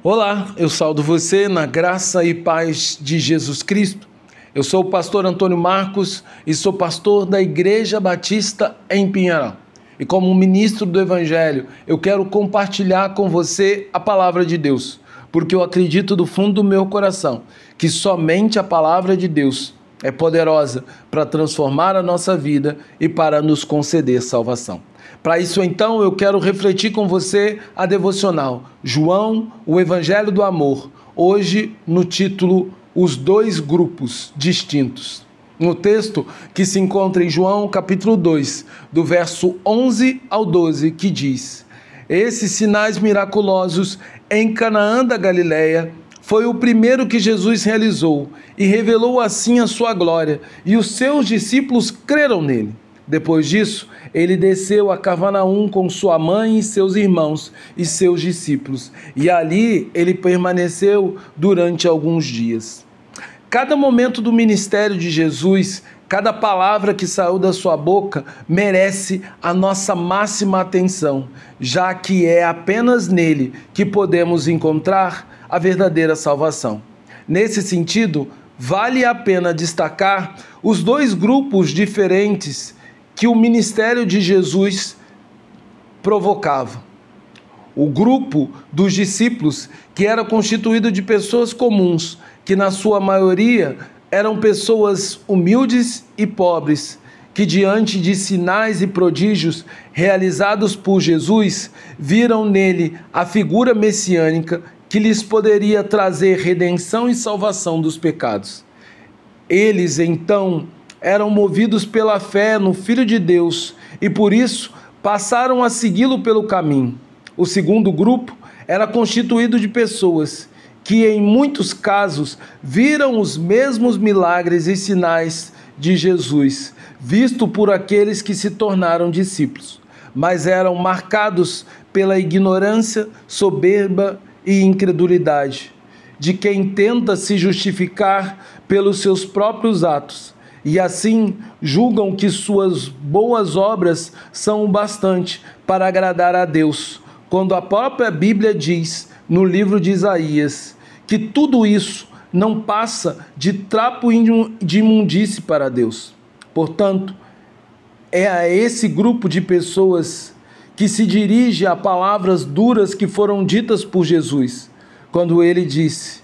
Olá, eu saldo você na graça e paz de Jesus Cristo. Eu sou o pastor Antônio Marcos e sou pastor da Igreja Batista em Pinharão. E como ministro do Evangelho, eu quero compartilhar com você a palavra de Deus, porque eu acredito do fundo do meu coração que somente a palavra de Deus é poderosa para transformar a nossa vida e para nos conceder salvação. Para isso, então, eu quero refletir com você a devocional João, o Evangelho do Amor, hoje no título Os Dois Grupos Distintos. No texto que se encontra em João, capítulo 2, do verso 11 ao 12, que diz: Esses sinais miraculosos em Canaã da Galileia foi o primeiro que Jesus realizou e revelou assim a sua glória, e os seus discípulos creram nele. Depois disso, ele desceu a Cavarnaum com sua mãe e seus irmãos e seus discípulos, e ali ele permaneceu durante alguns dias. Cada momento do ministério de Jesus, cada palavra que saiu da sua boca merece a nossa máxima atenção, já que é apenas nele que podemos encontrar a verdadeira salvação. Nesse sentido, vale a pena destacar os dois grupos diferentes que o ministério de Jesus provocava. O grupo dos discípulos, que era constituído de pessoas comuns, que na sua maioria eram pessoas humildes e pobres, que diante de sinais e prodígios realizados por Jesus, viram nele a figura messiânica que lhes poderia trazer redenção e salvação dos pecados. Eles então eram movidos pela fé no Filho de Deus e por isso passaram a segui-lo pelo caminho. O segundo grupo era constituído de pessoas que, em muitos casos, viram os mesmos milagres e sinais de Jesus, visto por aqueles que se tornaram discípulos, mas eram marcados pela ignorância, soberba e incredulidade de quem tenta se justificar pelos seus próprios atos e assim julgam que suas boas obras são o bastante para agradar a Deus, quando a própria Bíblia diz, no livro de Isaías, que tudo isso não passa de trapo de imundície para Deus. Portanto, é a esse grupo de pessoas que se dirige a palavras duras que foram ditas por Jesus, quando ele disse: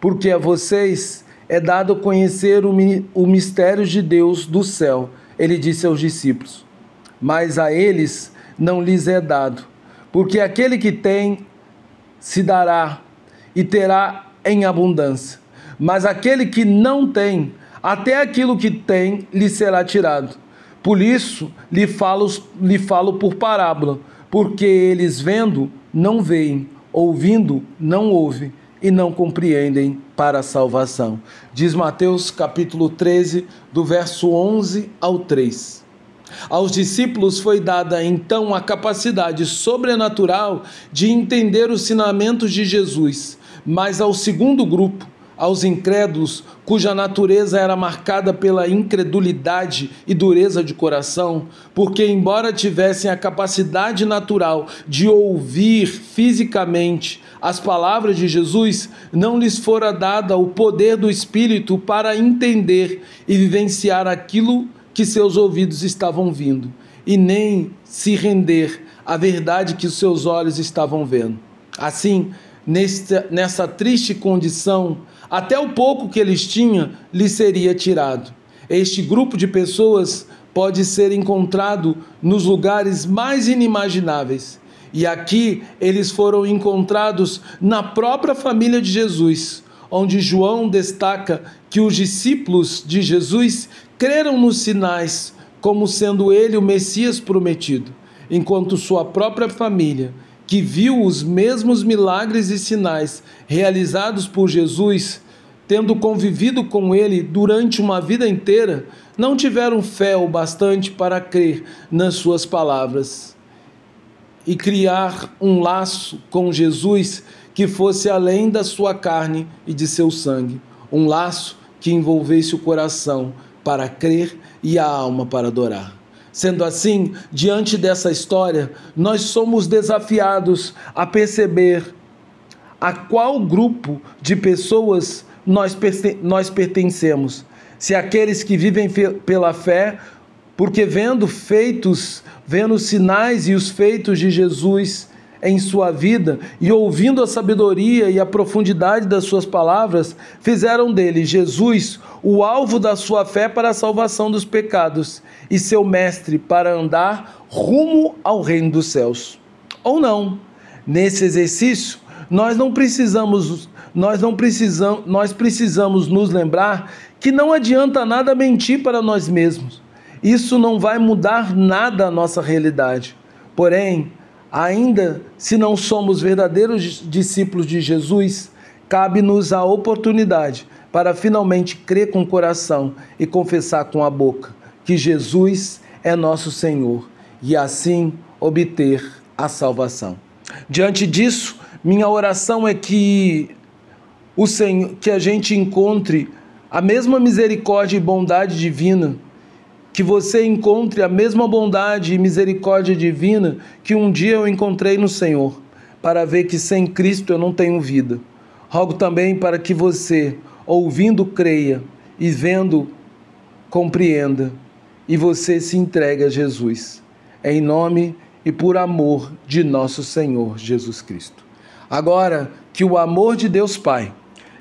Porque a vocês é dado conhecer o, o mistério de Deus do céu, ele disse aos discípulos. Mas a eles não lhes é dado, porque aquele que tem se dará e terá em abundância. Mas aquele que não tem, até aquilo que tem lhe será tirado. Por isso lhe falo, lhe falo por parábola, porque eles vendo não veem, ouvindo não ouvem e não compreendem para a salvação. Diz Mateus capítulo 13, do verso 11 ao 3. Aos discípulos foi dada então a capacidade sobrenatural de entender os ensinamentos de Jesus, mas ao segundo grupo, aos incrédulos, cuja natureza era marcada pela incredulidade e dureza de coração, porque, embora tivessem a capacidade natural de ouvir fisicamente as palavras de Jesus, não lhes fora dada o poder do Espírito para entender e vivenciar aquilo que seus ouvidos estavam vindo, e nem se render à verdade que seus olhos estavam vendo. Assim, nesta, nessa triste condição, até o pouco que eles tinham lhe seria tirado. Este grupo de pessoas pode ser encontrado nos lugares mais inimagináveis. E aqui eles foram encontrados na própria família de Jesus, onde João destaca que os discípulos de Jesus creram nos sinais como sendo ele o Messias prometido, enquanto sua própria família que viu os mesmos milagres e sinais realizados por Jesus, tendo convivido com ele durante uma vida inteira, não tiveram fé o bastante para crer nas suas palavras e criar um laço com Jesus que fosse além da sua carne e de seu sangue, um laço que envolvesse o coração para crer e a alma para adorar. Sendo assim, diante dessa história, nós somos desafiados a perceber a qual grupo de pessoas nós, nós pertencemos. Se aqueles que vivem pela fé, porque vendo feitos, vendo os sinais e os feitos de Jesus em sua vida e ouvindo a sabedoria e a profundidade das suas palavras, fizeram dele Jesus o alvo da sua fé para a salvação dos pecados e seu mestre para andar rumo ao reino dos céus. Ou não? Nesse exercício, nós não precisamos, nós não precisamos, nós precisamos nos lembrar que não adianta nada mentir para nós mesmos. Isso não vai mudar nada a nossa realidade. Porém, ainda se não somos verdadeiros discípulos de Jesus, cabe-nos a oportunidade para finalmente crer com o coração e confessar com a boca que Jesus é nosso Senhor e assim obter a salvação. Diante disso, minha oração é que o Senhor, que a gente encontre a mesma misericórdia e bondade divina, que você encontre a mesma bondade e misericórdia divina que um dia eu encontrei no Senhor, para ver que sem Cristo eu não tenho vida. Rogo também para que você, ouvindo, creia e vendo, compreenda, e você se entregue a Jesus. Em nome e por amor de nosso Senhor Jesus Cristo. Agora, que o amor de Deus Pai,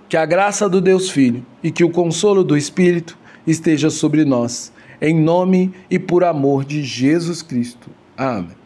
que a graça do Deus Filho e que o consolo do Espírito esteja sobre nós, em nome e por amor de Jesus Cristo. Amém.